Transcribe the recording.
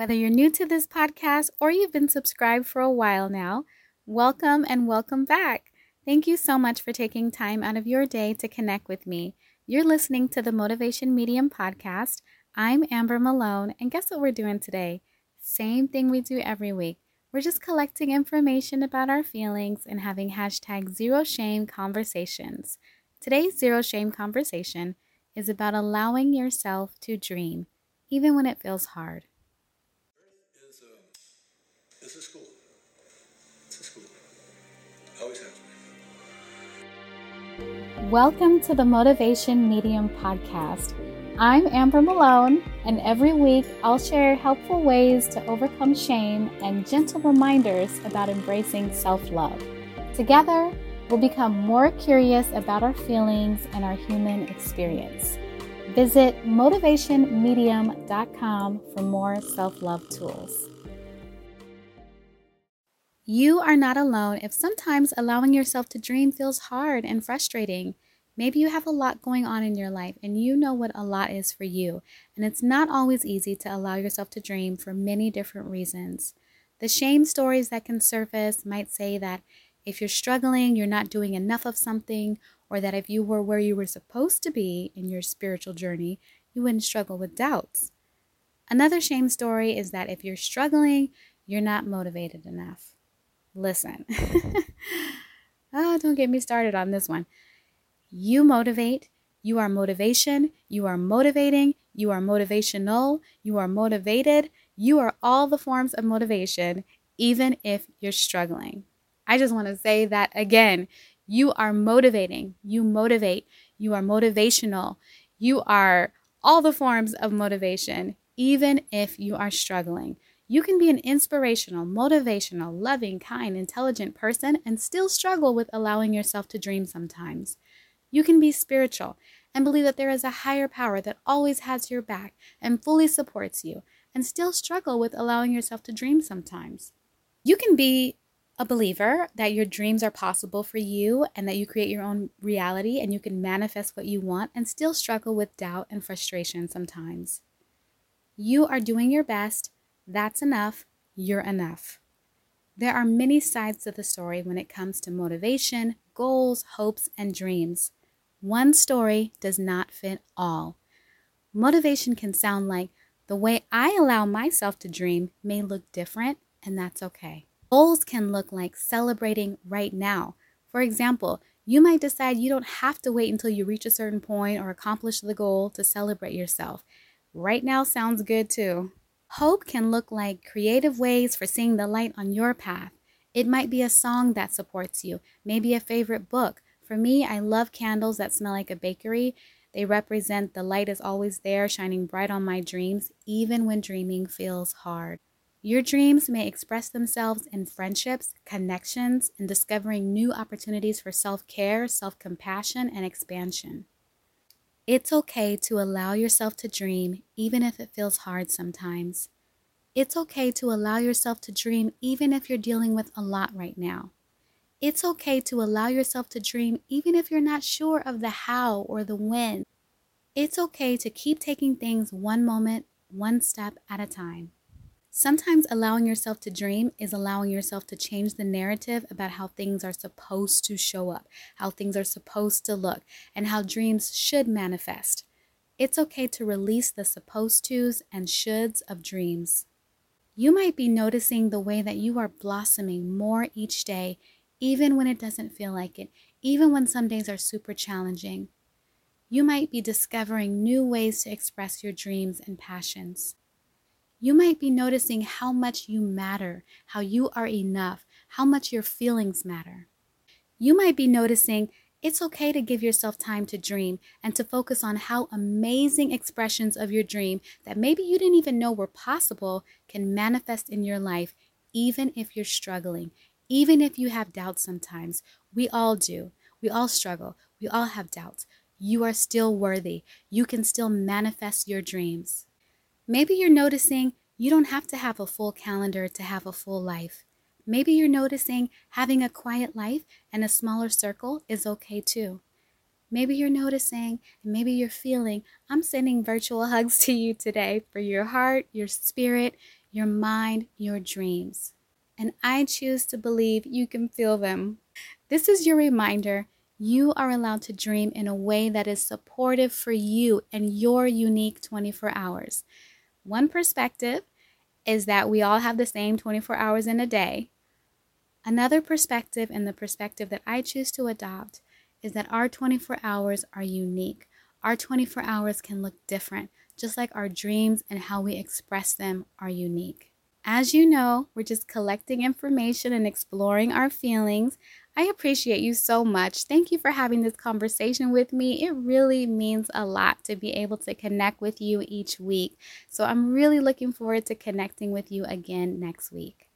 Whether you're new to this podcast or you've been subscribed for a while now, welcome and welcome back. Thank you so much for taking time out of your day to connect with me. You're listening to the Motivation Medium podcast. I'm Amber Malone, and guess what we're doing today? Same thing we do every week. We're just collecting information about our feelings and having hashtag zero shame conversations. Today's zero shame conversation is about allowing yourself to dream, even when it feels hard. Is a school. It's a school. Always has been. Welcome to the Motivation Medium podcast. I'm Amber Malone, and every week I'll share helpful ways to overcome shame and gentle reminders about embracing self love. Together, we'll become more curious about our feelings and our human experience. Visit motivationmedium.com for more self love tools. You are not alone if sometimes allowing yourself to dream feels hard and frustrating. Maybe you have a lot going on in your life and you know what a lot is for you, and it's not always easy to allow yourself to dream for many different reasons. The shame stories that can surface might say that if you're struggling, you're not doing enough of something, or that if you were where you were supposed to be in your spiritual journey, you wouldn't struggle with doubts. Another shame story is that if you're struggling, you're not motivated enough. Listen, oh, don't get me started on this one. You motivate, you are motivation, you are motivating, you are motivational, you are motivated, you are all the forms of motivation, even if you're struggling. I just want to say that again. You are motivating, you motivate, you are motivational, you are all the forms of motivation, even if you are struggling. You can be an inspirational, motivational, loving, kind, intelligent person and still struggle with allowing yourself to dream sometimes. You can be spiritual and believe that there is a higher power that always has your back and fully supports you and still struggle with allowing yourself to dream sometimes. You can be a believer that your dreams are possible for you and that you create your own reality and you can manifest what you want and still struggle with doubt and frustration sometimes. You are doing your best. That's enough. You're enough. There are many sides to the story when it comes to motivation, goals, hopes, and dreams. One story does not fit all. Motivation can sound like the way I allow myself to dream may look different, and that's okay. Goals can look like celebrating right now. For example, you might decide you don't have to wait until you reach a certain point or accomplish the goal to celebrate yourself. Right now sounds good too. Hope can look like creative ways for seeing the light on your path. It might be a song that supports you, maybe a favorite book. For me, I love candles that smell like a bakery. They represent the light is always there, shining bright on my dreams, even when dreaming feels hard. Your dreams may express themselves in friendships, connections, and discovering new opportunities for self care, self compassion, and expansion. It's okay to allow yourself to dream, even if it feels hard sometimes. It's okay to allow yourself to dream, even if you're dealing with a lot right now. It's okay to allow yourself to dream, even if you're not sure of the how or the when. It's okay to keep taking things one moment, one step at a time. Sometimes allowing yourself to dream is allowing yourself to change the narrative about how things are supposed to show up, how things are supposed to look, and how dreams should manifest. It's okay to release the supposed tos and shoulds of dreams. You might be noticing the way that you are blossoming more each day, even when it doesn't feel like it, even when some days are super challenging. You might be discovering new ways to express your dreams and passions. You might be noticing how much you matter, how you are enough, how much your feelings matter. You might be noticing it's okay to give yourself time to dream and to focus on how amazing expressions of your dream that maybe you didn't even know were possible can manifest in your life, even if you're struggling, even if you have doubts sometimes. We all do. We all struggle. We all have doubts. You are still worthy. You can still manifest your dreams. Maybe you're noticing you don't have to have a full calendar to have a full life. Maybe you're noticing having a quiet life and a smaller circle is okay too. Maybe you're noticing and maybe you're feeling I'm sending virtual hugs to you today for your heart, your spirit, your mind, your dreams. And I choose to believe you can feel them. This is your reminder you are allowed to dream in a way that is supportive for you and your unique 24 hours. One perspective is that we all have the same 24 hours in a day. Another perspective, and the perspective that I choose to adopt, is that our 24 hours are unique. Our 24 hours can look different, just like our dreams and how we express them are unique. As you know, we're just collecting information and exploring our feelings. I appreciate you so much. Thank you for having this conversation with me. It really means a lot to be able to connect with you each week. So I'm really looking forward to connecting with you again next week.